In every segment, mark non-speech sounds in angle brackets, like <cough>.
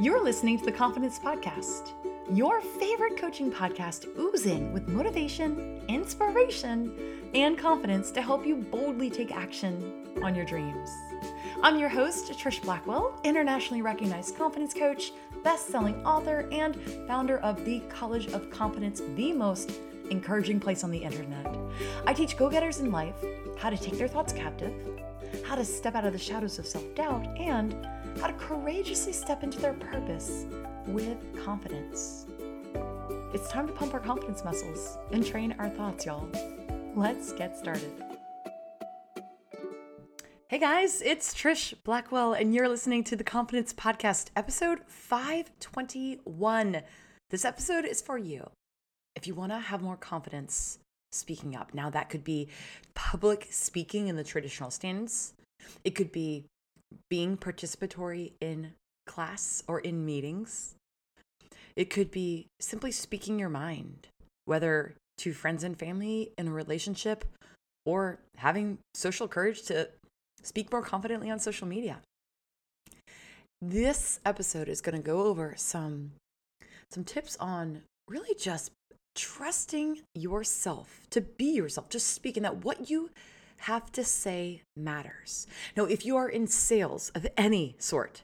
You're listening to the Confidence Podcast, your favorite coaching podcast oozing with motivation, inspiration, and confidence to help you boldly take action on your dreams. I'm your host, Trish Blackwell, internationally recognized confidence coach, best selling author, and founder of the College of Confidence, the most encouraging place on the internet. I teach go getters in life how to take their thoughts captive, how to step out of the shadows of self doubt, and how to courageously step into their purpose with confidence. It's time to pump our confidence muscles and train our thoughts, y'all. Let's get started. Hey guys, it's Trish Blackwell, and you're listening to the Confidence Podcast, episode 521. This episode is for you. If you want to have more confidence speaking up, now that could be public speaking in the traditional stance, it could be being participatory in class or in meetings. It could be simply speaking your mind, whether to friends and family in a relationship or having social courage to speak more confidently on social media. This episode is going to go over some some tips on really just trusting yourself to be yourself, just speaking that what you have to say matters. Now, if you are in sales of any sort,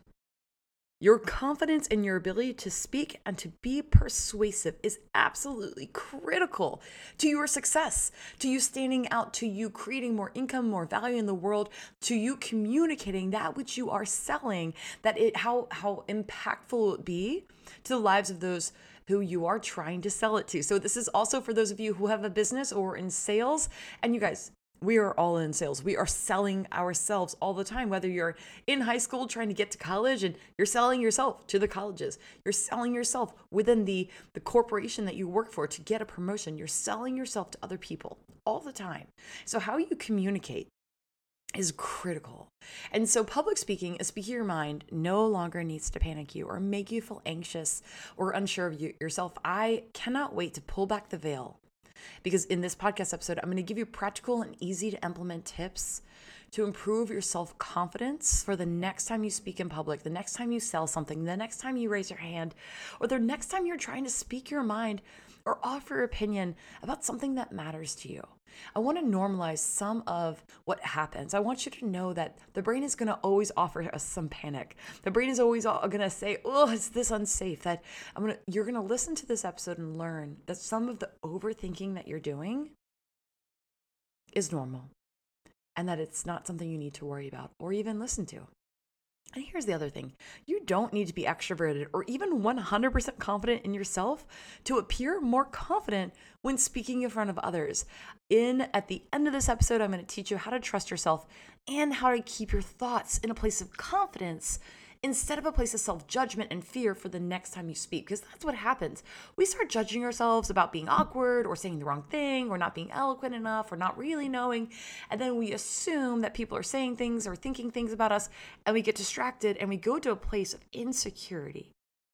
your confidence in your ability to speak and to be persuasive is absolutely critical to your success, to you standing out, to you creating more income, more value in the world, to you communicating that which you are selling, that it how how impactful will it be to the lives of those who you are trying to sell it to. So this is also for those of you who have a business or in sales and you guys we are all in sales. We are selling ourselves all the time, whether you're in high school trying to get to college and you're selling yourself to the colleges. You're selling yourself within the, the corporation that you work for to get a promotion. You're selling yourself to other people all the time. So, how you communicate is critical. And so, public speaking, a speaking your mind, no longer needs to panic you or make you feel anxious or unsure of you, yourself. I cannot wait to pull back the veil because in this podcast episode, I'm going to give you practical and easy to implement tips to improve your self confidence for the next time you speak in public, the next time you sell something, the next time you raise your hand, or the next time you're trying to speak your mind or offer your opinion about something that matters to you. I want to normalize some of what happens. I want you to know that the brain is going to always offer us some panic. The brain is always going to say, "Oh, is this unsafe?" That I'm going to you're going to listen to this episode and learn that some of the overthinking that you're doing is normal and that it's not something you need to worry about or even listen to. And here's the other thing you don't need to be extroverted or even 100% confident in yourself to appear more confident when speaking in front of others. In at the end of this episode, I'm going to teach you how to trust yourself and how to keep your thoughts in a place of confidence instead of a place of self judgment and fear for the next time you speak. Because that's what happens. We start judging ourselves about being awkward or saying the wrong thing or not being eloquent enough or not really knowing. And then we assume that people are saying things or thinking things about us and we get distracted and we go to a place of insecurity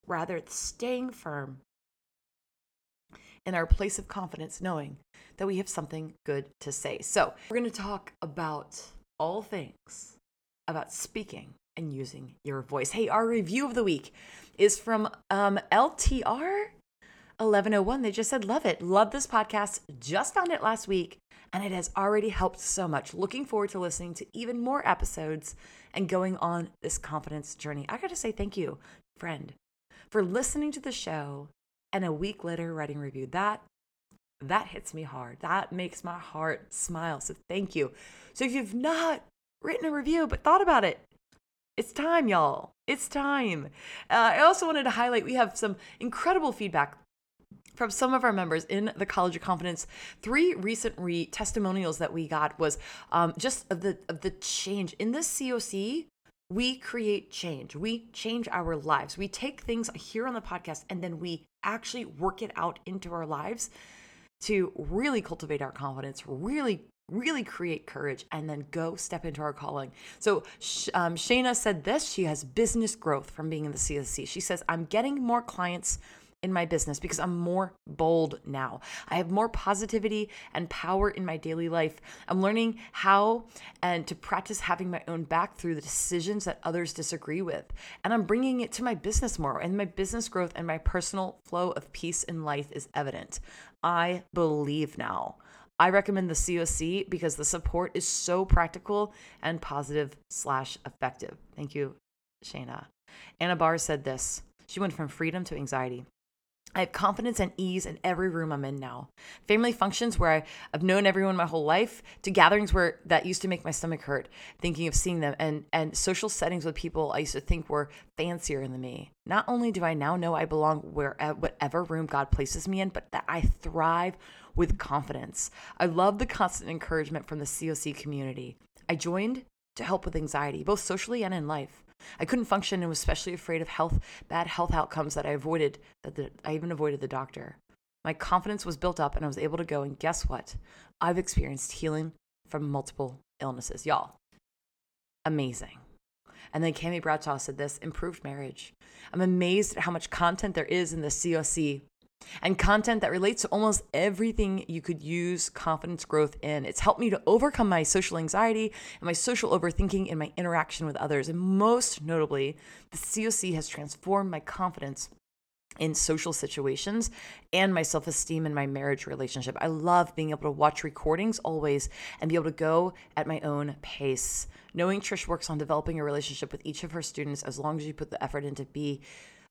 rather than staying firm in our place of confidence, knowing that we have something good to say. So, we're going to talk about all things about speaking and using your voice. Hey, our review of the week is from um, LTR 1101. They just said, Love it. Love this podcast. Just found it last week, and it has already helped so much. Looking forward to listening to even more episodes and going on this confidence journey. I got to say thank you, friend, for listening to the show and a week later writing review. That that hits me hard. That makes my heart smile. So thank you. So if you've not written a review but thought about it, it's time, y'all. It's time. Uh, I also wanted to highlight we have some incredible feedback from some of our members in the College of Confidence. Three recent re- testimonials that we got was um, just of the of the change in this COC. We create change. We change our lives. We take things here on the podcast and then we actually work it out into our lives to really cultivate our confidence, really really create courage and then go step into our calling. So um, Shayna said this. She has business growth from being in the CSC. She says, I'm getting more clients in my business because I'm more bold now. I have more positivity and power in my daily life. I'm learning how and to practice having my own back through the decisions that others disagree with. And I'm bringing it to my business more, and my business growth and my personal flow of peace in life is evident. I believe now. I recommend the COC because the support is so practical and positive slash effective. Thank you, Shayna. Anna Barr said this. She went from freedom to anxiety. I have confidence and ease in every room I'm in now. Family functions where I, have known everyone my whole life to gatherings where that used to make my stomach hurt thinking of seeing them and and social settings with people I used to think were fancier than me. Not only do I now know I belong where at whatever room God places me in, but that I thrive with confidence. I love the constant encouragement from the COC community. I joined to help with anxiety, both socially and in life. I couldn't function and was especially afraid of health, bad health outcomes that I avoided, that the, I even avoided the doctor. My confidence was built up and I was able to go, and guess what? I've experienced healing from multiple illnesses. Y'all, amazing. And then Cami Bradshaw said this improved marriage. I'm amazed at how much content there is in the COC and content that relates to almost everything you could use confidence growth in. It's helped me to overcome my social anxiety and my social overthinking in my interaction with others. And most notably, the COC has transformed my confidence in social situations and my self esteem in my marriage relationship. I love being able to watch recordings always and be able to go at my own pace. Knowing Trish works on developing a relationship with each of her students as long as you put the effort into be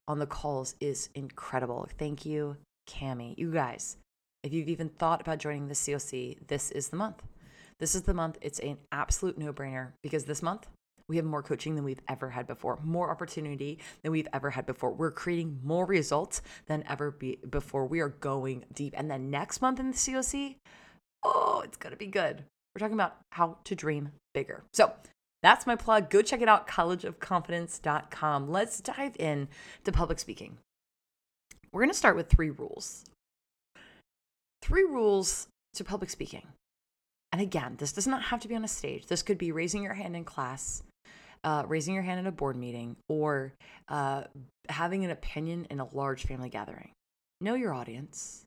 on the calls is incredible. Thank you, Cami. You guys, if you've even thought about joining the COC, this is the month. This is the month. It's an absolute no brainer because this month we have more coaching than we've ever had before, more opportunity than we've ever had before. We're creating more results than ever be before. We are going deep. And then next month in the COC, oh, it's going to be good. We're talking about how to dream bigger. So that's my plug. Go check it out, collegeofconfidence.com. Let's dive in to public speaking. We're going to start with three rules. Three rules to public speaking. And again, this does not have to be on a stage. This could be raising your hand in class, uh, raising your hand in a board meeting, or uh, having an opinion in a large family gathering. Know your audience.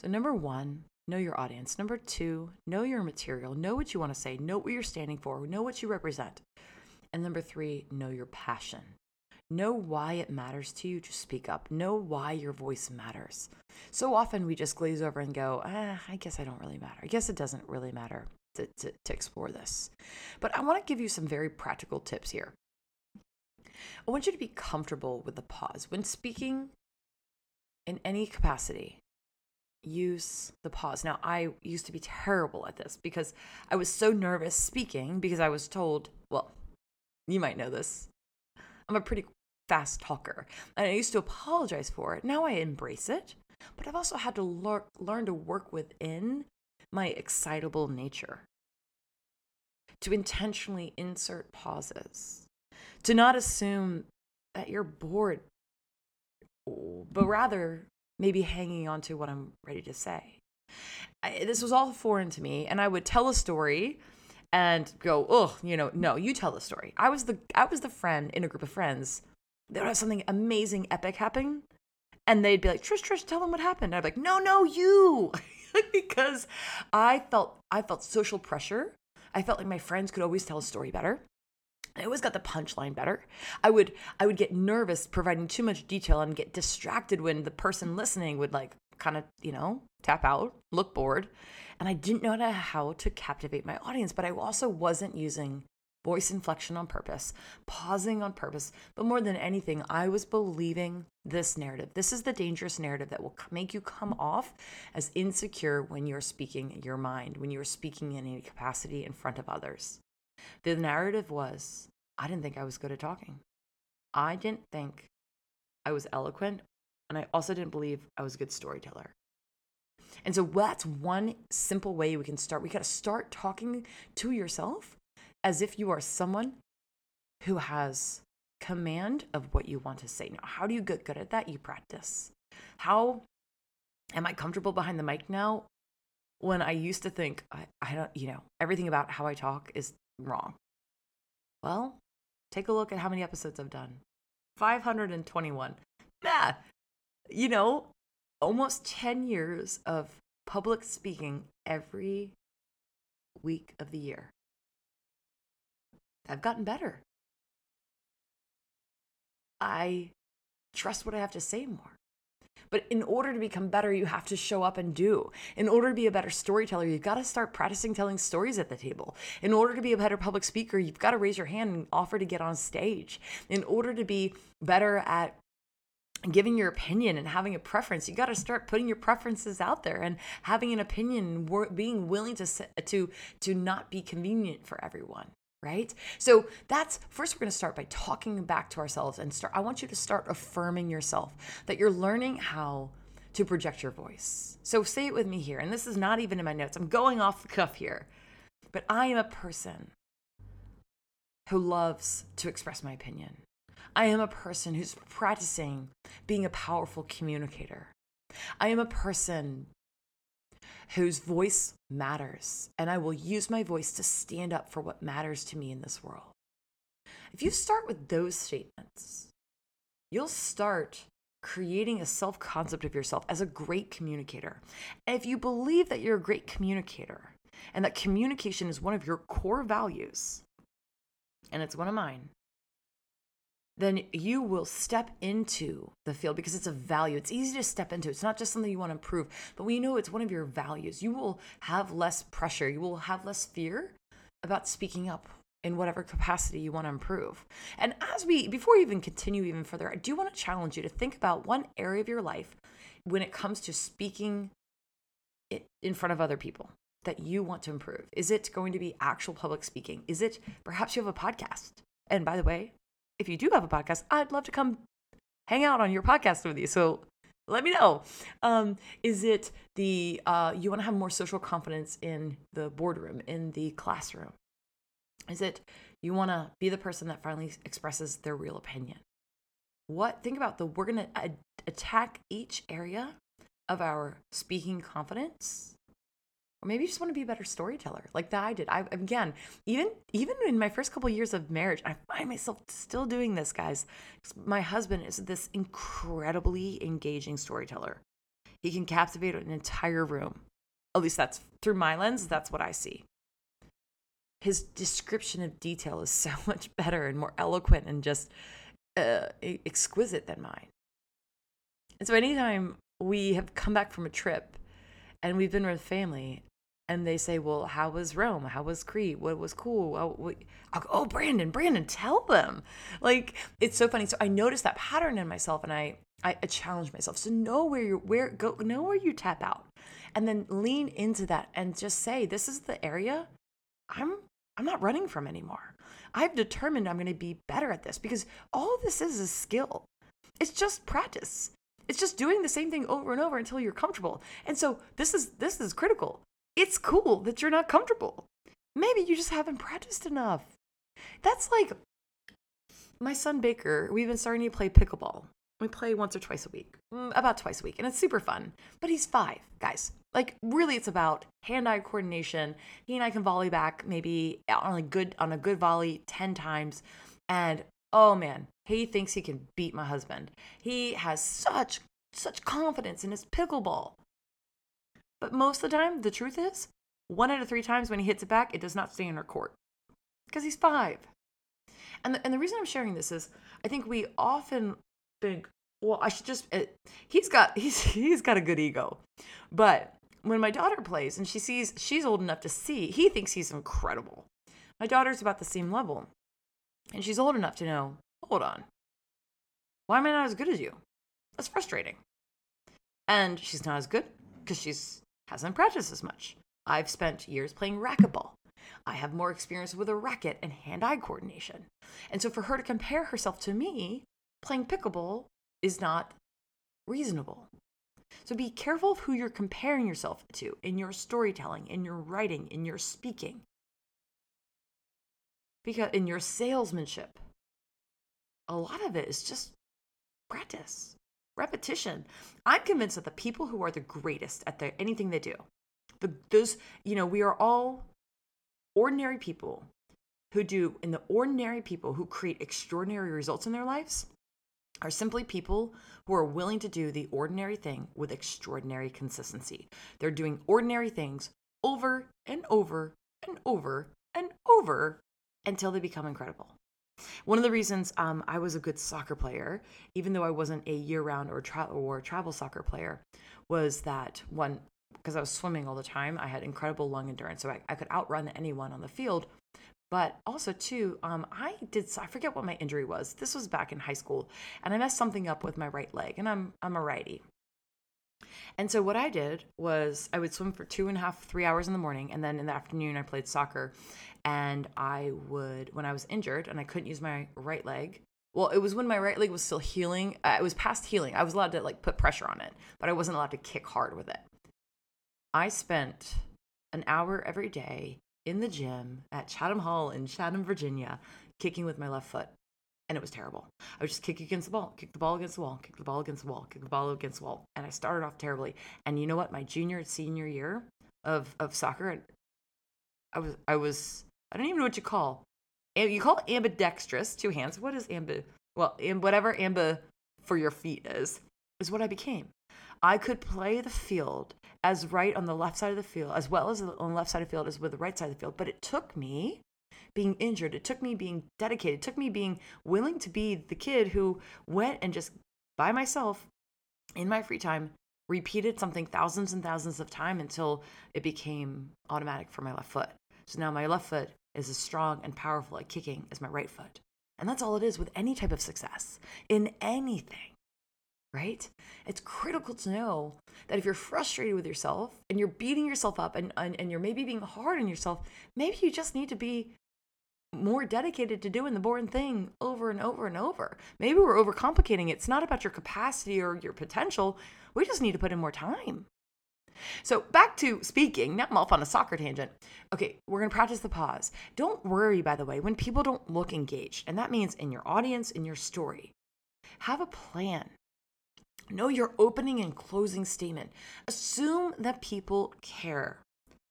So, number one, know your audience. Number two, know your material. Know what you want to say. Know what you're standing for. Know what you represent. And number three, know your passion. Know why it matters to you to speak up. Know why your voice matters. So often we just glaze over and go, ah, I guess I don't really matter. I guess it doesn't really matter to, to, to explore this. But I want to give you some very practical tips here. I want you to be comfortable with the pause. When speaking in any capacity, use the pause. Now, I used to be terrible at this because I was so nervous speaking because I was told, well, you might know this. I'm a pretty fast talker, and I used to apologize for it. Now I embrace it, but I've also had to lear- learn to work within my excitable nature, to intentionally insert pauses, to not assume that you're bored, but rather maybe hanging on to what I'm ready to say. I, this was all foreign to me, and I would tell a story and go, "Oh, you know, no, you tell the story." I was the I was the friend in a group of friends that would have something amazing, epic happen, and they'd be like, "Trish, Trish, tell them what happened." I'd be like, "No, no, you," <laughs> because I felt I felt social pressure. I felt like my friends could always tell a story better. I always got the punchline better. I would I would get nervous providing too much detail and get distracted when the person listening would like kind of, you know, tap out, look bored. And I didn't know how to captivate my audience, but I also wasn't using voice inflection on purpose, pausing on purpose. But more than anything, I was believing this narrative. This is the dangerous narrative that will make you come off as insecure when you're speaking your mind, when you're speaking in any capacity in front of others. The narrative was I didn't think I was good at talking. I didn't think I was eloquent. And I also didn't believe I was a good storyteller. And so that's one simple way we can start. We got to start talking to yourself as if you are someone who has command of what you want to say. Now, how do you get good at that? You practice. How am I comfortable behind the mic now? When I used to think, I, I don't, you know, everything about how I talk is wrong. Well, take a look at how many episodes I've done 521. Nah, you know, almost 10 years of public speaking every week of the year. I've gotten better. I trust what I have to say more. But in order to become better, you have to show up and do. In order to be a better storyteller, you've got to start practicing telling stories at the table. In order to be a better public speaker, you've got to raise your hand and offer to get on stage. In order to be better at giving your opinion and having a preference you got to start putting your preferences out there and having an opinion being willing to to to not be convenient for everyone right? So that's first we're going to start by talking back to ourselves and start I want you to start affirming yourself that you're learning how to project your voice. So say it with me here. And this is not even in my notes. I'm going off the cuff here. But I am a person who loves to express my opinion. I am a person who's practicing being a powerful communicator. I am a person whose voice matters, and I will use my voice to stand up for what matters to me in this world. If you start with those statements, you'll start creating a self concept of yourself as a great communicator. And if you believe that you're a great communicator and that communication is one of your core values, and it's one of mine, then you will step into the field because it's a value. It's easy to step into. It's not just something you want to improve, but we know it's one of your values. You will have less pressure. You will have less fear about speaking up in whatever capacity you want to improve. And as we, before we even continue even further, I do want to challenge you to think about one area of your life when it comes to speaking in front of other people that you want to improve. Is it going to be actual public speaking? Is it perhaps you have a podcast? And by the way, if you do have a podcast, I'd love to come hang out on your podcast with you. So let me know. Um, is it the uh, you want to have more social confidence in the boardroom, in the classroom? Is it you want to be the person that finally expresses their real opinion? What think about the we're going to attack each area of our speaking confidence or maybe you just want to be a better storyteller like that i did. I again even even in my first couple years of marriage i find myself still doing this guys. My husband is this incredibly engaging storyteller. He can captivate an entire room. At least that's through my lens that's what i see. His description of detail is so <laughs> much better and more eloquent and just uh, exquisite than mine. And so anytime we have come back from a trip and we've been with family and they say, "Well, how was Rome? How was Crete? What was cool?" Oh, go, "Oh, Brandon, Brandon, tell them." Like it's so funny. So I noticed that pattern in myself, and I I challenge myself. So know where you where go know where you tap out, and then lean into that and just say, "This is the area I'm I'm not running from anymore. I've determined I'm going to be better at this because all this is is skill. It's just practice." It's just doing the same thing over and over until you're comfortable. And so this is this is critical it's cool that you're not comfortable. Maybe you just haven't practiced enough. That's like my son Baker, we've been starting to play pickleball. We play once or twice a week, mm, about twice a week, and it's super fun. But he's five, guys. Like really, it's about hand-eye coordination. He and I can volley back maybe on a good on a good volley ten times, and oh man, he thinks he can beat my husband. He has such such confidence in his pickleball. But most of the time, the truth is, one out of three times when he hits it back, it does not stay in our court because he's five. And the, and the reason I'm sharing this is I think we often think, well, I should just. It, he's got <laughs> he's he's got a good ego, but when my daughter plays and she sees she's old enough to see, he thinks he's incredible. My daughter's about the same level, and she's old enough to know. Hold on, why am I not as good as you? That's frustrating. And she's not as good because she's hasn't practiced as much. I've spent years playing racquetball. I have more experience with a racket and hand eye coordination. And so for her to compare herself to me, playing pickleball is not reasonable. So be careful of who you're comparing yourself to in your storytelling, in your writing, in your speaking. Because in your salesmanship, a lot of it is just practice repetition. I'm convinced that the people who are the greatest at anything they do, the, those, you know, we are all ordinary people who do, and the ordinary people who create extraordinary results in their lives are simply people who are willing to do the ordinary thing with extraordinary consistency. They're doing ordinary things over and over and over and over until they become incredible. One of the reasons um, I was a good soccer player, even though I wasn't a year-round or, tra- or travel soccer player, was that one because I was swimming all the time. I had incredible lung endurance, so I, I could outrun anyone on the field. But also too, um, I did I forget what my injury was. This was back in high school, and I messed something up with my right leg, and I'm I'm a righty. And so what I did was I would swim for two and a half, three hours in the morning, and then in the afternoon I played soccer. And I would, when I was injured and I couldn't use my right leg, well, it was when my right leg was still healing. Uh, it was past healing. I was allowed to like put pressure on it, but I wasn't allowed to kick hard with it. I spent an hour every day in the gym at Chatham Hall in Chatham, Virginia, kicking with my left foot. And it was terrible. I would just kick against the ball, kick the ball against the wall, kick the ball against the wall, kick the ball against the wall. And I started off terribly. And you know what? My junior and senior year of, of soccer, I was I was I don't even know what you call. You call ambidextrous, two hands. What is ambi? Well, whatever amba for your feet is, is what I became. I could play the field as right on the left side of the field, as well as on the left side of the field as with the right side of the field. But it took me being injured. It took me being dedicated. It took me being willing to be the kid who went and just by myself in my free time repeated something thousands and thousands of times until it became automatic for my left foot. So now my left foot is as strong and powerful at kicking as my right foot. And that's all it is with any type of success in anything, right? It's critical to know that if you're frustrated with yourself and you're beating yourself up and, and, and you're maybe being hard on yourself, maybe you just need to be more dedicated to doing the boring thing over and over and over. Maybe we're overcomplicating it. It's not about your capacity or your potential. We just need to put in more time. So back to speaking. Now I'm off on a soccer tangent. Okay, we're gonna practice the pause. Don't worry, by the way, when people don't look engaged, and that means in your audience, in your story. Have a plan. Know your opening and closing statement. Assume that people care.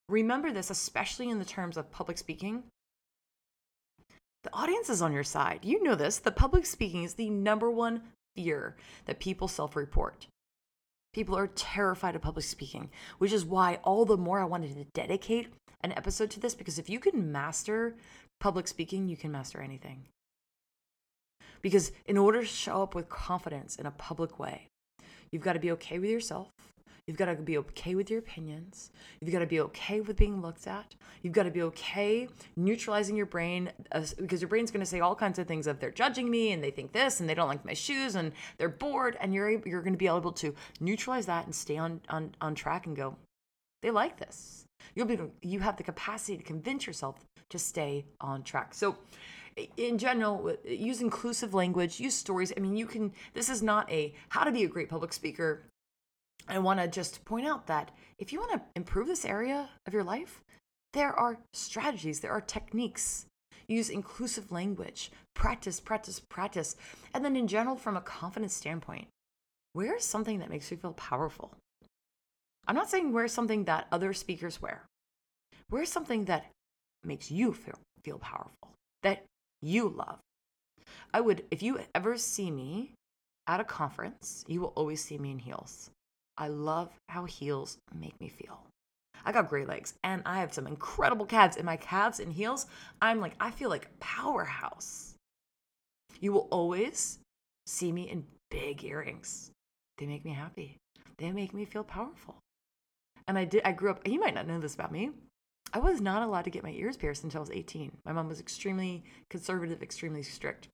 Remember this, especially in the terms of public speaking. The audience is on your side. You know this. The public speaking is the number one fear that people self report. People are terrified of public speaking, which is why all the more I wanted to dedicate an episode to this because if you can master public speaking, you can master anything. Because in order to show up with confidence in a public way, you've got to be okay with yourself. You've got to be okay with your opinions. You've got to be okay with being looked at. You've got to be okay neutralizing your brain uh, because your brain's going to say all kinds of things of they're judging me and they think this and they don't like my shoes and they're bored and you're you're going to be able to neutralize that and stay on on on track and go they like this. You'll be you have the capacity to convince yourself to stay on track. So in general use inclusive language use stories i mean you can this is not a how to be a great public speaker I want to just point out that if you want to improve this area of your life, there are strategies, there are techniques. Use inclusive language, practice, practice, practice. And then, in general, from a confidence standpoint, wear something that makes you feel powerful. I'm not saying wear something that other speakers wear. Wear something that makes you feel, feel powerful, that you love. I would, if you ever see me at a conference, you will always see me in heels. I love how heels make me feel. I got great legs and I have some incredible calves. In my calves and heels, I'm like, I feel like powerhouse. You will always see me in big earrings. They make me happy. They make me feel powerful. And I did, I grew up, you might not know this about me. I was not allowed to get my ears pierced until I was 18. My mom was extremely conservative, extremely strict.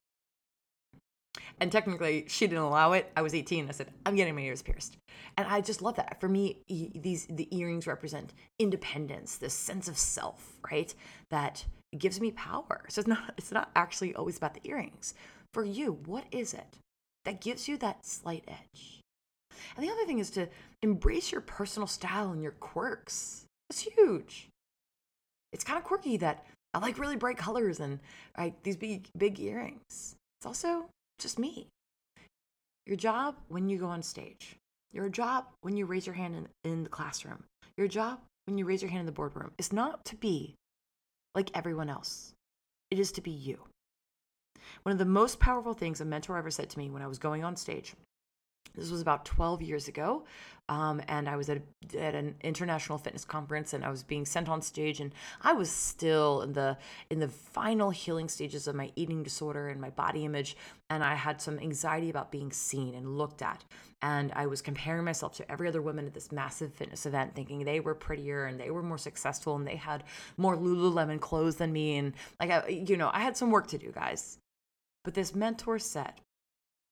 And technically, she didn't allow it. I was 18. I said, I'm getting my ears pierced. And I just love that. For me, these the earrings represent independence, this sense of self, right? That gives me power. So it's not it's not actually always about the earrings. For you, what is it that gives you that slight edge? And the other thing is to embrace your personal style and your quirks. It's huge. It's kind of quirky that I like really bright colors and right, these big big earrings. It's also just me. Your job when you go on stage, your job when you raise your hand in, in the classroom, your job when you raise your hand in the boardroom is not to be like everyone else. It is to be you. One of the most powerful things a mentor ever said to me when I was going on stage this was about 12 years ago. Um, and I was at, a, at an international fitness conference, and I was being sent on stage, and I was still in the in the final healing stages of my eating disorder and my body image, and I had some anxiety about being seen and looked at, and I was comparing myself to every other woman at this massive fitness event, thinking they were prettier and they were more successful and they had more Lululemon clothes than me, and like I, you know, I had some work to do, guys. But this mentor said,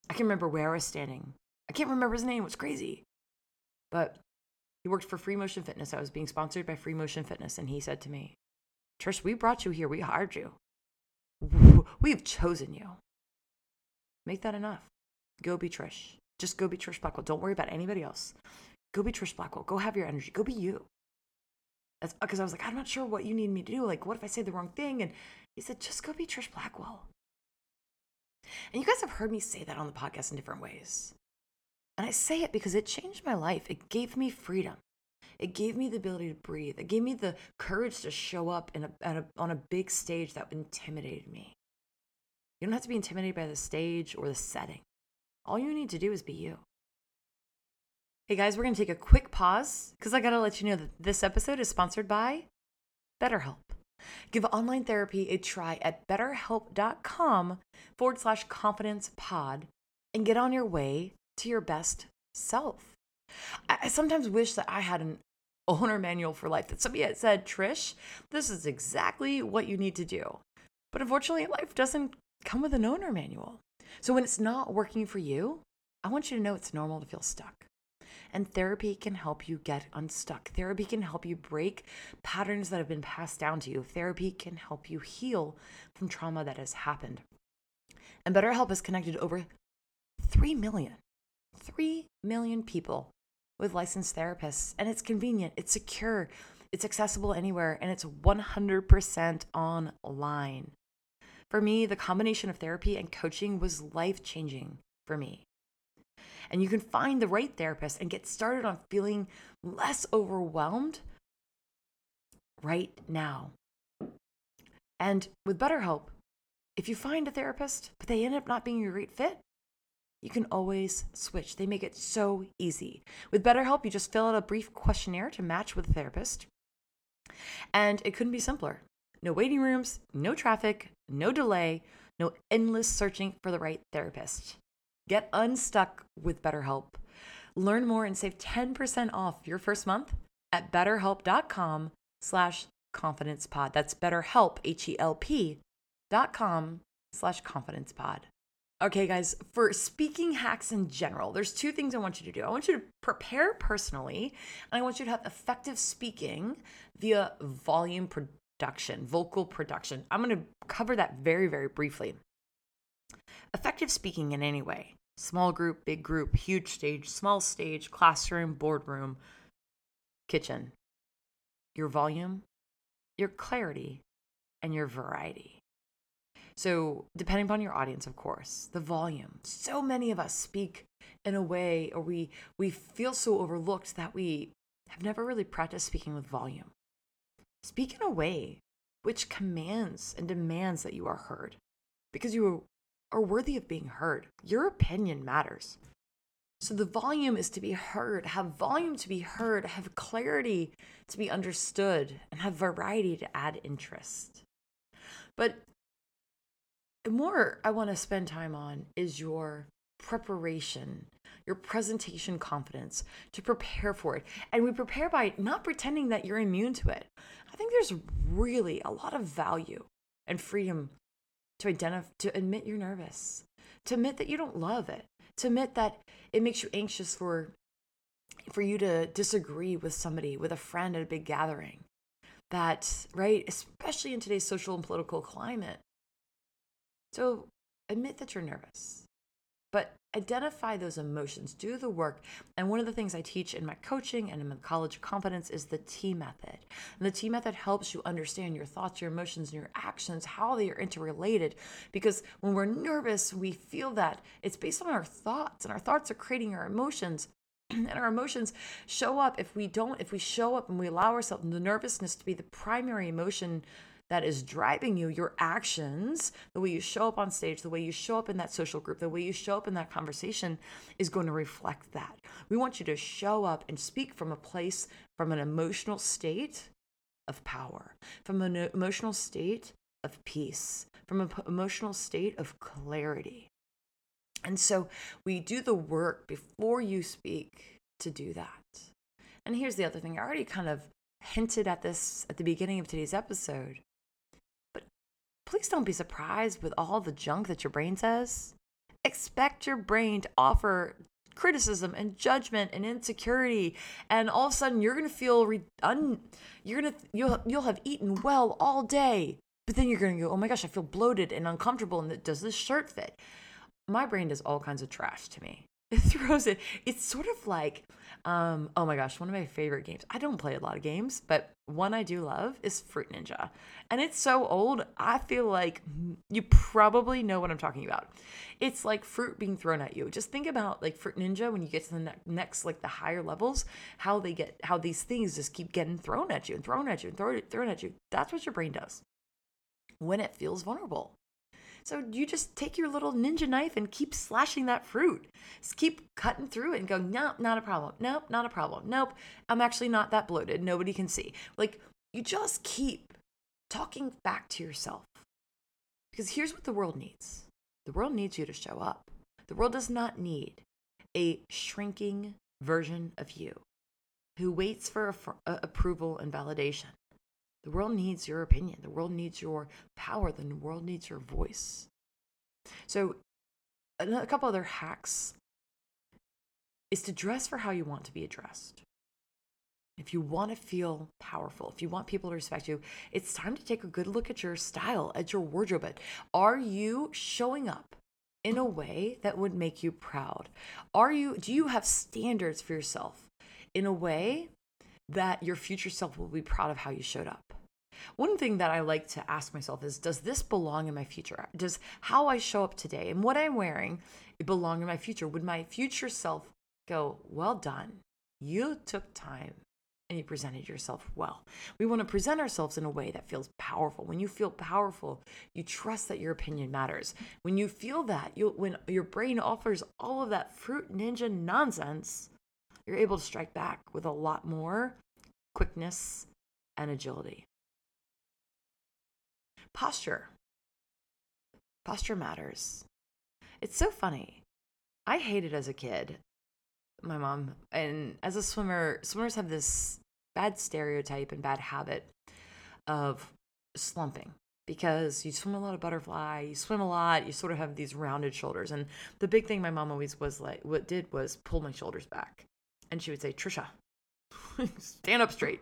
I can remember where I was standing I can't remember his name. It was crazy. But he worked for Freemotion Fitness. I was being sponsored by Freemotion Fitness. And he said to me, Trish, we brought you here. We hired you. We've chosen you. Make that enough. Go be Trish. Just go be Trish Blackwell. Don't worry about anybody else. Go be Trish Blackwell. Go have your energy. Go be you. Because I was like, I'm not sure what you need me to do. Like, what if I say the wrong thing? And he said, just go be Trish Blackwell. And you guys have heard me say that on the podcast in different ways. And I say it because it changed my life. It gave me freedom. It gave me the ability to breathe. It gave me the courage to show up in a, a, on a big stage that intimidated me. You don't have to be intimidated by the stage or the setting. All you need to do is be you. Hey guys, we're going to take a quick pause because I got to let you know that this episode is sponsored by BetterHelp. Give online therapy a try at betterhelp.com forward slash confidence pod and get on your way to your best self. I sometimes wish that I had an owner manual for life that somebody had said, Trish, this is exactly what you need to do. But unfortunately, life doesn't come with an owner manual. So when it's not working for you, I want you to know it's normal to feel stuck. And therapy can help you get unstuck. Therapy can help you break patterns that have been passed down to you. Therapy can help you heal from trauma that has happened. And BetterHelp has connected over 3 million 3 million people with licensed therapists, and it's convenient, it's secure, it's accessible anywhere, and it's 100% online. For me, the combination of therapy and coaching was life changing for me. And you can find the right therapist and get started on feeling less overwhelmed right now. And with BetterHelp, if you find a therapist, but they end up not being your great fit, you can always switch. They make it so easy. With BetterHelp, you just fill out a brief questionnaire to match with a therapist. And it couldn't be simpler. No waiting rooms, no traffic, no delay, no endless searching for the right therapist. Get unstuck with BetterHelp. Learn more and save 10% off your first month at betterhelp.com slash confidencepod. That's betterhelp, H-E-L-P dot com slash confidencepod. Okay, guys, for speaking hacks in general, there's two things I want you to do. I want you to prepare personally, and I want you to have effective speaking via volume production, vocal production. I'm going to cover that very, very briefly. Effective speaking in any way small group, big group, huge stage, small stage, classroom, boardroom, kitchen. Your volume, your clarity, and your variety. So, depending upon your audience, of course, the volume. So many of us speak in a way, or we we feel so overlooked that we have never really practiced speaking with volume. Speak in a way which commands and demands that you are heard, because you are worthy of being heard. Your opinion matters. So the volume is to be heard, have volume to be heard, have clarity to be understood, and have variety to add interest. But more I want to spend time on is your preparation, your presentation confidence to prepare for it. And we prepare by not pretending that you're immune to it. I think there's really a lot of value and freedom to identify to admit you're nervous, to admit that you don't love it, to admit that it makes you anxious for for you to disagree with somebody, with a friend at a big gathering. That, right, especially in today's social and political climate, so admit that you're nervous, but identify those emotions, do the work. And one of the things I teach in my coaching and in my college of confidence is the TEA method. And the TEA method helps you understand your thoughts, your emotions, and your actions, how they are interrelated. Because when we're nervous, we feel that it's based on our thoughts, and our thoughts are creating our emotions. <clears throat> and our emotions show up if we don't, if we show up and we allow ourselves the nervousness to be the primary emotion that is driving you, your actions, the way you show up on stage, the way you show up in that social group, the way you show up in that conversation is going to reflect that. We want you to show up and speak from a place, from an emotional state of power, from an emotional state of peace, from an emotional state of clarity. And so we do the work before you speak to do that. And here's the other thing I already kind of hinted at this at the beginning of today's episode. Please don't be surprised with all the junk that your brain says. Expect your brain to offer criticism and judgment and insecurity and all of a sudden you're going to feel re- un- you're going to you'll you'll have eaten well all day but then you're going to go oh my gosh I feel bloated and uncomfortable and does this shirt fit my brain does all kinds of trash to me <laughs> it throws it it's sort of like um, oh my gosh, one of my favorite games. I don't play a lot of games, but one I do love is Fruit Ninja. And it's so old, I feel like you probably know what I'm talking about. It's like fruit being thrown at you. Just think about like Fruit Ninja when you get to the ne- next, like the higher levels, how they get, how these things just keep getting thrown at you and thrown at you and thrown, thrown at you. That's what your brain does when it feels vulnerable. So you just take your little ninja knife and keep slashing that fruit. Just keep cutting through it and going, nope, not a problem. Nope, not a problem. Nope, I'm actually not that bloated. Nobody can see. Like you just keep talking back to yourself. Because here's what the world needs the world needs you to show up. The world does not need a shrinking version of you who waits for approval and validation. The world needs your opinion. The world needs your power. The world needs your voice. So, a couple other hacks is to dress for how you want to be addressed. If you want to feel powerful, if you want people to respect you, it's time to take a good look at your style, at your wardrobe. Are you showing up in a way that would make you proud? Are you do you have standards for yourself in a way that your future self will be proud of how you showed up. One thing that I like to ask myself is Does this belong in my future? Does how I show up today and what I'm wearing belong in my future? Would my future self go, Well done? You took time and you presented yourself well. We want to present ourselves in a way that feels powerful. When you feel powerful, you trust that your opinion matters. When you feel that, you when your brain offers all of that fruit ninja nonsense, you're able to strike back with a lot more quickness and agility. Posture. Posture matters. It's so funny. I hated as a kid. My mom and as a swimmer, swimmers have this bad stereotype and bad habit of slumping because you swim a lot of butterfly, you swim a lot, you sort of have these rounded shoulders. And the big thing my mom always was like, what did was pull my shoulders back and she would say, Trisha, <laughs> stand up straight.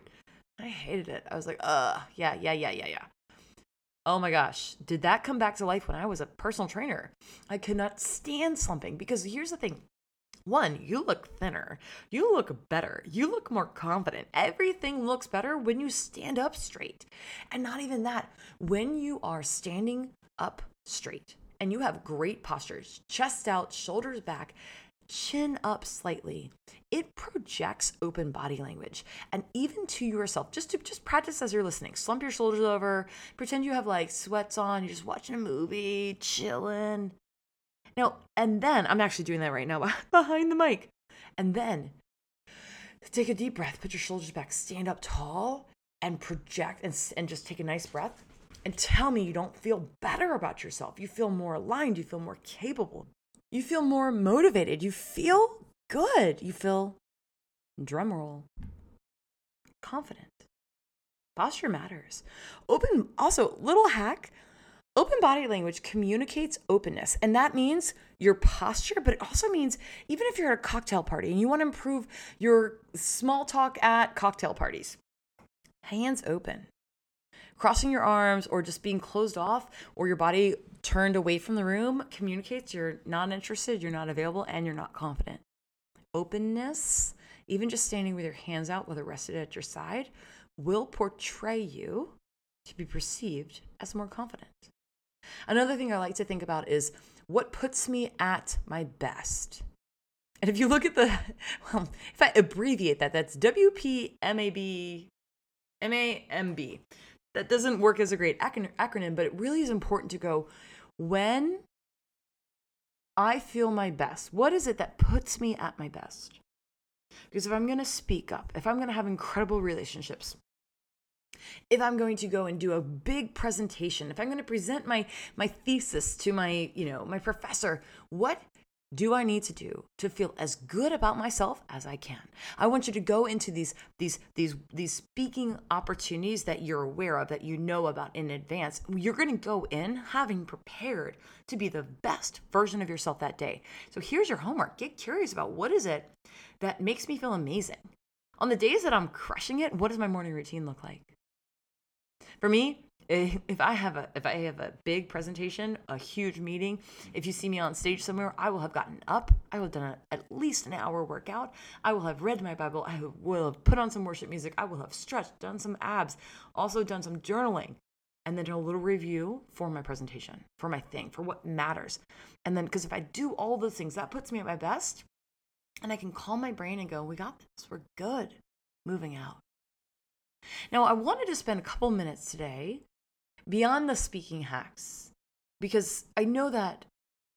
I hated it. I was like, uh, yeah, yeah, yeah, yeah, yeah. Oh my gosh, did that come back to life when I was a personal trainer? I could not stand slumping because here's the thing. One, you look thinner. You look better. You look more confident. Everything looks better when you stand up straight. And not even that, when you are standing up straight and you have great postures, chest out, shoulders back, chin up slightly, it projects open body language. And even to yourself, just to just practice as you're listening. Slump your shoulders over, pretend you have like sweats on, you're just watching a movie, chilling. Now, and then I'm actually doing that right now <laughs> behind the mic. And then take a deep breath, put your shoulders back, stand up tall, and project and, and just take a nice breath. And tell me you don't feel better about yourself. You feel more aligned, you feel more capable. You feel more motivated. You feel good. You feel, drumroll, confident. Posture matters. Open, also, little hack open body language communicates openness. And that means your posture, but it also means even if you're at a cocktail party and you want to improve your small talk at cocktail parties, hands open. Crossing your arms or just being closed off or your body turned away from the room communicates you're not interested, you're not available, and you're not confident. Openness, even just standing with your hands out, whether rested at your side, will portray you to be perceived as more confident. Another thing I like to think about is what puts me at my best. And if you look at the, <laughs> well, if I abbreviate that, that's WPMAB, MAMB. that doesn't work as a great acronym, but it really is important to go when I feel my best. What is it that puts me at my best? Because if I'm going to speak up, if I'm going to have incredible relationships, if I'm going to go and do a big presentation, if I'm going to present my my thesis to my, you know, my professor, what do I need to do to feel as good about myself as I can? I want you to go into these these these these speaking opportunities that you're aware of that you know about in advance. You're going to go in having prepared to be the best version of yourself that day. So here's your homework. Get curious about what is it that makes me feel amazing. On the days that I'm crushing it, what does my morning routine look like? For me, Eh, if I have a if I have a big presentation, a huge meeting, if you see me on stage somewhere, I will have gotten up. I will have done a, at least an hour workout. I will have read my Bible. I will have put on some worship music. I will have stretched, done some abs, also done some journaling, and then a little review for my presentation, for my thing, for what matters. And then because if I do all those things, that puts me at my best, and I can calm my brain and go, "We got this. We're good." Moving out. Now, I wanted to spend a couple minutes today beyond the speaking hacks, because I know that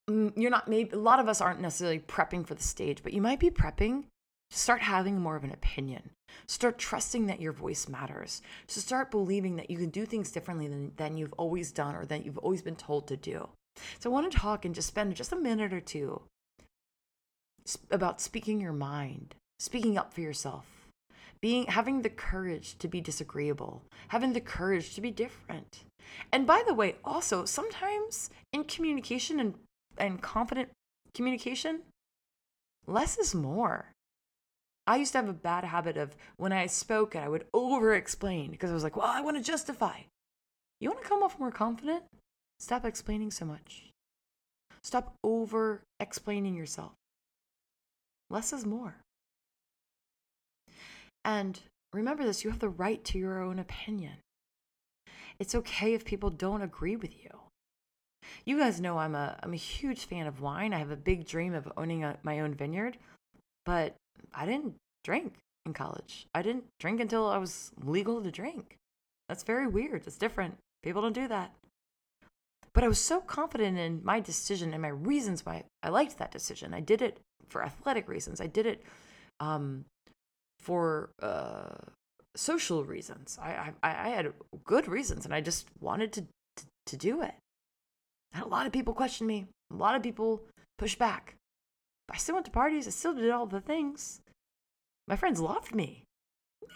mm, you're not maybe a lot of us aren't necessarily prepping for the stage, but you might be prepping to start having more of an opinion. Start trusting that your voice matters. To start believing that you can do things differently than, than you've always done or that you've always been told to do. So I want to talk and just spend just a minute or two about speaking your mind, speaking up for yourself, being having the courage to be disagreeable, having the courage to be different. And by the way, also sometimes in communication and, and confident communication, less is more. I used to have a bad habit of when I spoke, and I would over explain because I was like, well, I want to justify. You want to come off more confident? Stop explaining so much. Stop over explaining yourself. Less is more. And remember this you have the right to your own opinion. It's okay if people don't agree with you. You guys know I'm a I'm a huge fan of wine. I have a big dream of owning a, my own vineyard, but I didn't drink in college. I didn't drink until I was legal to drink. That's very weird. It's different. People don't do that. But I was so confident in my decision and my reasons why I liked that decision. I did it for athletic reasons. I did it um, for uh, social reasons. I, I, I had good reasons, and I just wanted to, to, to do it. And a lot of people questioned me. A lot of people pushed back. But I still went to parties. I still did all the things. My friends loved me.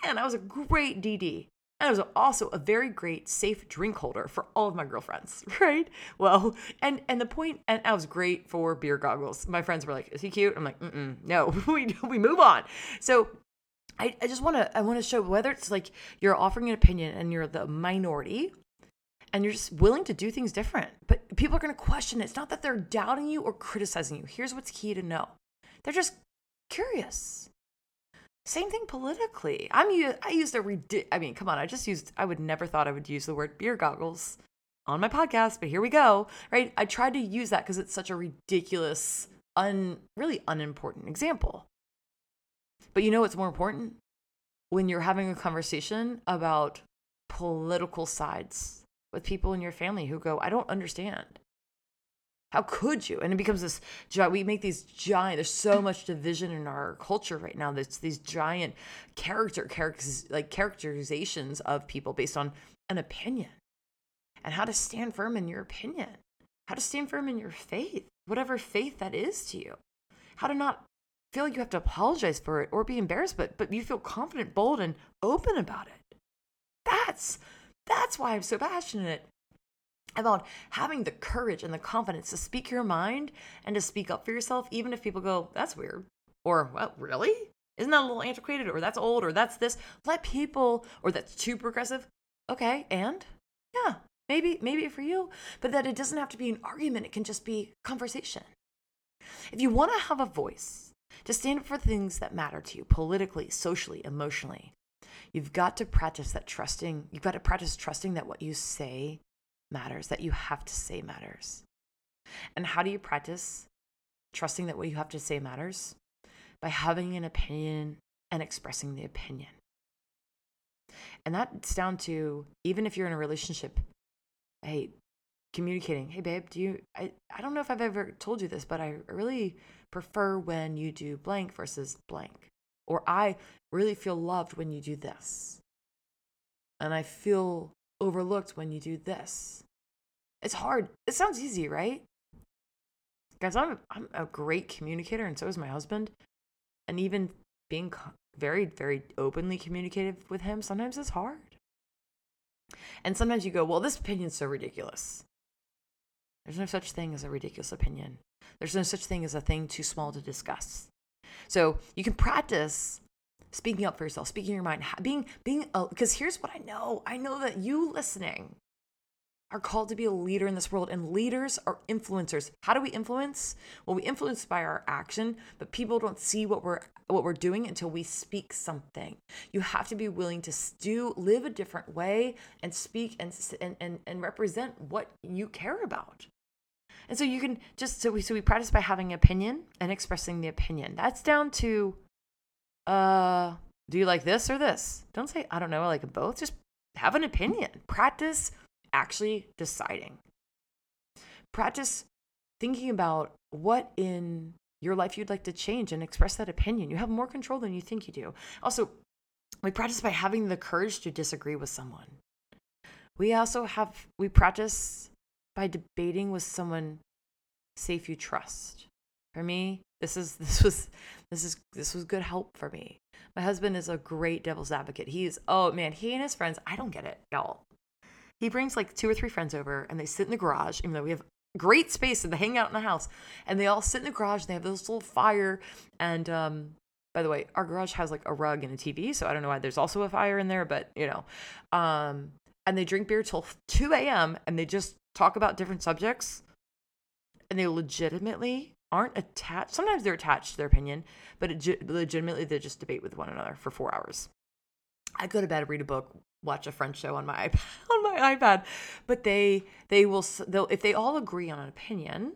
Man, I was a great DD. And I was also a very great safe drink holder for all of my girlfriends, <laughs> right? Well, and and the point, and I was great for beer goggles. My friends were like, "Is he cute?" I'm like, Mm-mm, "No, <laughs> we we move on." So I, I just want to I want to show whether it's like you're offering an opinion and you're the minority and you're just willing to do things different. But people are going to question it. It's not that they're doubting you or criticizing you. Here's what's key to know. They're just curious. Same thing politically. I'm I used a ridic- I mean, come on, I just used I would never thought I would use the word beer goggles on my podcast, but here we go. Right? I tried to use that cuz it's such a ridiculous un really unimportant example. But you know what's more important? When you're having a conversation about political sides with people in your family who go, I don't understand. How could you? And it becomes this giant, we make these giant, there's so much division in our culture right now. There's these giant character, characters, like characterizations of people based on an opinion and how to stand firm in your opinion, how to stand firm in your faith, whatever faith that is to you, how to not feel like you have to apologize for it or be embarrassed, but but you feel confident, bold, and open about it. That's that's why I'm so passionate about having the courage and the confidence to speak your mind and to speak up for yourself, even if people go, that's weird. Or, well, really? Isn't that a little antiquated? Or that's old? Or that's this? Let people, or that's too progressive. Okay, and? Yeah, maybe, maybe for you. But that it doesn't have to be an argument, it can just be conversation. If you want to have a voice, to stand up for things that matter to you politically, socially, emotionally. You've got to practice that trusting. You've got to practice trusting that what you say matters, that you have to say matters. And how do you practice trusting that what you have to say matters? By having an opinion and expressing the opinion. And that's down to even if you're in a relationship, hey, communicating, hey, babe, do you, I, I don't know if I've ever told you this, but I really prefer when you do blank versus blank. Or I really feel loved when you do this. And I feel overlooked when you do this. It's hard. It sounds easy, right? Guys, I'm, I'm a great communicator, and so is my husband. And even being very, very openly communicative with him sometimes is hard. And sometimes you go, well, this opinion's so ridiculous. There's no such thing as a ridiculous opinion. There's no such thing as a thing too small to discuss. So you can practice speaking up for yourself, speaking your mind, being being uh, because here's what I know. I know that you listening are called to be a leader in this world and leaders are influencers. How do we influence? Well, we influence by our action, but people don't see what we're what we're doing until we speak something. You have to be willing to do live a different way and speak and and and, and represent what you care about. And so you can just so we so we practice by having an opinion and expressing the opinion. That's down to uh do you like this or this? Don't say I don't know, I like both. Just have an opinion. Practice actually deciding. Practice thinking about what in your life you'd like to change and express that opinion. You have more control than you think you do. Also, we practice by having the courage to disagree with someone. We also have, we practice by debating with someone safe you trust. For me, this is <laughs> this was this is this was good help for me. My husband is a great devil's advocate. He's oh man, he and his friends, I don't get it, y'all. He brings like two or three friends over and they sit in the garage, even though we have great space and they hang out in the house. And they all sit in the garage and they have this little fire. And um, by the way, our garage has like a rug and a TV, so I don't know why there's also a fire in there, but you know. Um, and they drink beer till 2 a.m. and they just talk about different subjects. And they legitimately aren't attached. Sometimes they're attached to their opinion, but it, legitimately they just debate with one another for four hours. I go to bed, read a book, watch a French show on my <laughs> iPad, on my iPad. But they they will they'll if they all agree on an opinion,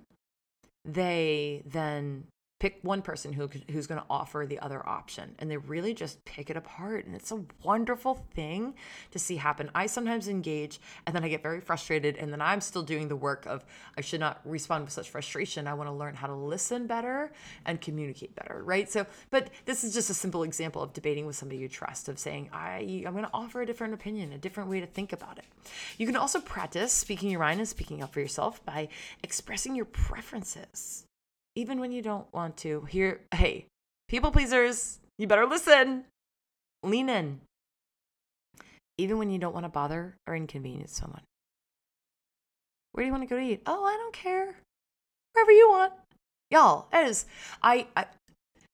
they then pick one person who who's going to offer the other option and they really just pick it apart and it's a wonderful thing to see happen. I sometimes engage and then i get very frustrated and then i'm still doing the work of i should not respond with such frustration. I want to learn how to listen better and communicate better right? So but this is just a simple example of debating with somebody you trust of saying i i'm going to offer a different opinion a different way to think about it. You can also practice speaking your mind and speaking up for yourself by expressing your preferences even when you don't want to. Here, hey, people pleasers, you better listen. Lean in. Even when you don't want to bother or inconvenience someone. Where do you want to go to eat? Oh, I don't care. Wherever you want. Y'all, it is I, I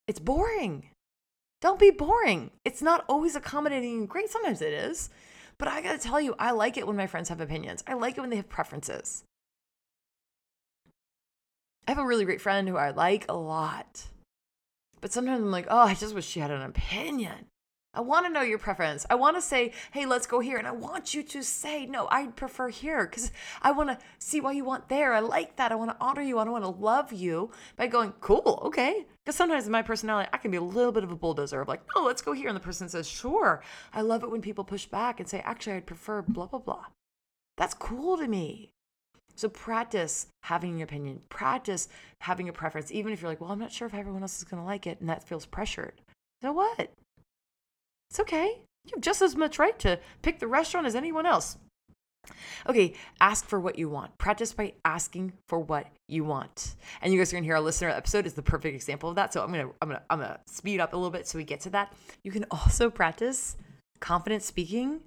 it's boring. Don't be boring. It's not always accommodating and great. Sometimes it is. But I gotta tell you, I like it when my friends have opinions. I like it when they have preferences. I have a really great friend who I like a lot. But sometimes I'm like, oh, I just wish she had an opinion. I want to know your preference. I want to say, hey, let's go here. And I want you to say, no, I prefer here because I want to see why you want there. I like that. I want to honor you. I want to love you by going, cool, okay. Because sometimes in my personality, I can be a little bit of a bulldozer of like, oh, let's go here. And the person says, sure. I love it when people push back and say, actually, I'd prefer blah, blah, blah. That's cool to me. So practice having an opinion, practice having a preference, even if you're like, well, I'm not sure if everyone else is going to like it and that feels pressured. So what? It's okay. You have just as much right to pick the restaurant as anyone else. Okay, ask for what you want. Practice by asking for what you want. And you guys are gonna hear our listener episode is the perfect example of that. So I'm gonna I'm gonna I'm gonna speed up a little bit so we get to that. You can also practice confident speaking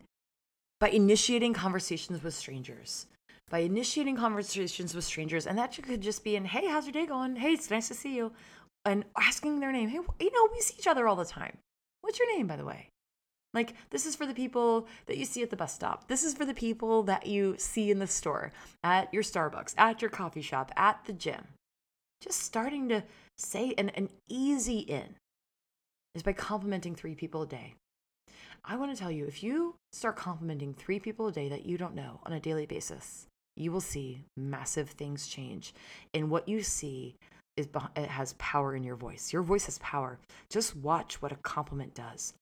by initiating conversations with strangers by initiating conversations with strangers. And that could just be in, hey, how's your day going? Hey, it's nice to see you. And asking their name. Hey, you know, we see each other all the time. What's your name, by the way? Like, this is for the people that you see at the bus stop. This is for the people that you see in the store, at your Starbucks, at your coffee shop, at the gym. Just starting to say an, an easy in is by complimenting three people a day. I want to tell you if you start complimenting three people a day that you don't know on a daily basis, you will see massive things change. And what you see is it has power in your voice. Your voice has power. Just watch what a compliment does.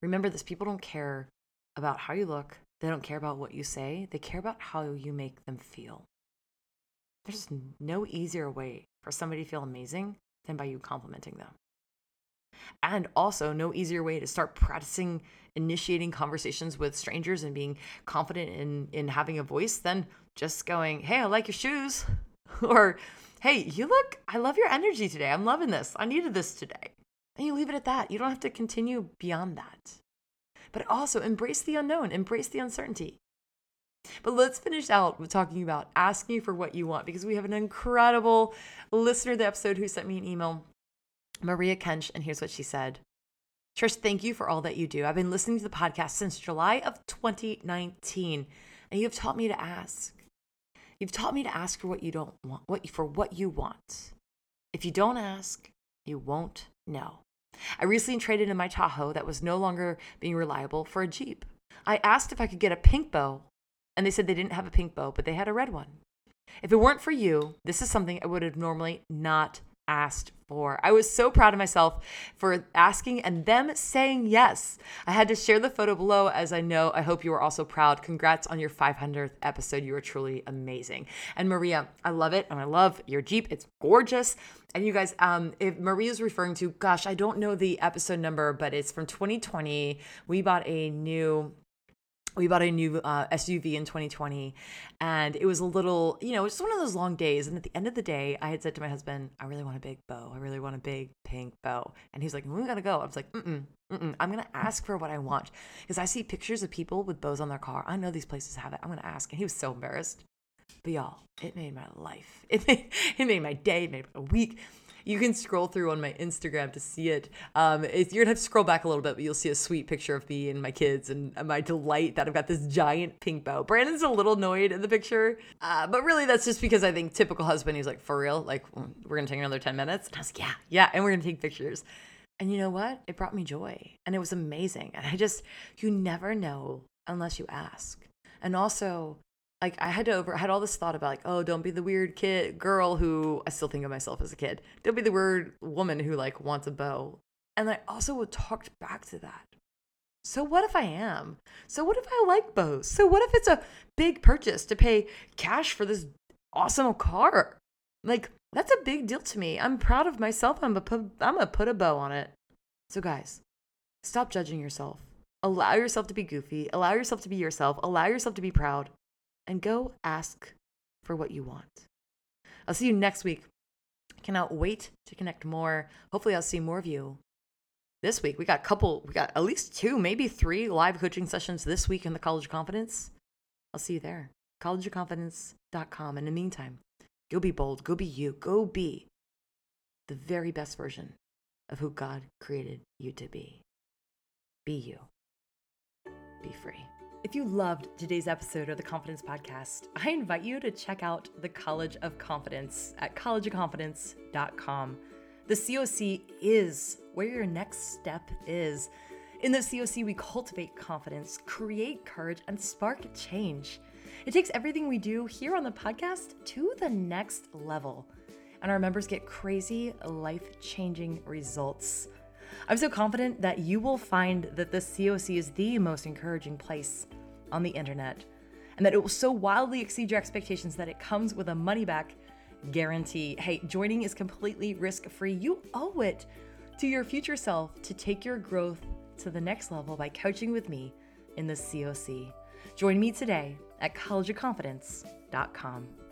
Remember this people don't care about how you look. They don't care about what you say. They care about how you make them feel. There's no easier way for somebody to feel amazing than by you complimenting them. And also, no easier way to start practicing initiating conversations with strangers and being confident in, in having a voice than just going, Hey, I like your shoes. <laughs> or, Hey, you look, I love your energy today. I'm loving this. I needed this today. And you leave it at that. You don't have to continue beyond that. But also embrace the unknown, embrace the uncertainty. But let's finish out with talking about asking for what you want because we have an incredible listener the episode who sent me an email, Maria Kench, and here's what she said. Trish, thank you for all that you do. I've been listening to the podcast since July of 2019, and you have taught me to ask. You've taught me to ask for what you don't want, what for what you want. If you don't ask, you won't know. I recently traded in my Tahoe that was no longer being reliable for a Jeep. I asked if I could get a pink bow, and they said they didn't have a pink bow, but they had a red one. If it weren't for you, this is something I would have normally not asked for. I was so proud of myself for asking and them saying yes. I had to share the photo below as I know I hope you are also proud. Congrats on your 500th episode. You are truly amazing. And Maria, I love it and I love your Jeep. It's gorgeous. And you guys, um, if Maria's referring to, gosh, I don't know the episode number, but it's from 2020. We bought a new we bought a new uh, SUV in 2020 and it was a little, you know, just one of those long days. And at the end of the day, I had said to my husband, I really want a big bow. I really want a big pink bow. And he's like, we gotta go. I was like, mm-mm, mm-mm. I'm gonna ask for what I want. Because I see pictures of people with bows on their car. I know these places have it. I'm gonna ask. And he was so embarrassed. But y'all, it made my life. <laughs> It made, it made my day, it made my week you can scroll through on my Instagram to see it. Um, you're gonna have to scroll back a little bit, but you'll see a sweet picture of me and my kids and my delight that I've got this giant pink bow. Brandon's a little annoyed in the picture, uh, but really that's just because I think typical husband. He's like, for real, like we're gonna take another ten minutes. And I was like, yeah, yeah, and we're gonna take pictures. And you know what? It brought me joy, and it was amazing. And I just, you never know unless you ask. And also, like I had to over I had all this thought about like, oh, don't be the weird kid girl who I still think of myself as a kid. Don't be the weird woman who like wants a bow. And I also talked back to that. So what if I am? So what if I like bows? So what if it's a big purchase to pay cash for this awesome car? Like that's a big deal to me. I'm proud of myself. I'm gonna put, I'm gonna put a bow on it. So guys, stop judging yourself. Allow yourself to be goofy. Allow yourself to be yourself. Allow yourself to be proud and go ask for what you want. I'll see you next week. Cannot wait to connect more. Hopefully, I'll see more of you this week. We got a couple, we got at least two, maybe three live coaching sessions this week in the College of Confidence. I'll see you there. collegeofconfidence.com. In the meantime, go be bold, go be you, go be the very best version of who God created you to be. Be you. Be free. If you loved today's episode of the Confidence Podcast, I invite you to check out the College of Confidence at collegeofconfidence.com. The COC is where your next step is. In the COC, we cultivate confidence, create courage, and spark change. It takes everything we do here on the podcast to the next level. And our members get crazy, life changing results. I'm so confident that you will find that the COC is the most encouraging place on the internet, and that it will so wildly exceed your expectations that it comes with a money back guarantee. Hey, joining is completely risk free. You owe it to your future self to take your growth to the next level by coaching with me in the COC. Join me today at collegeofconfidence.com.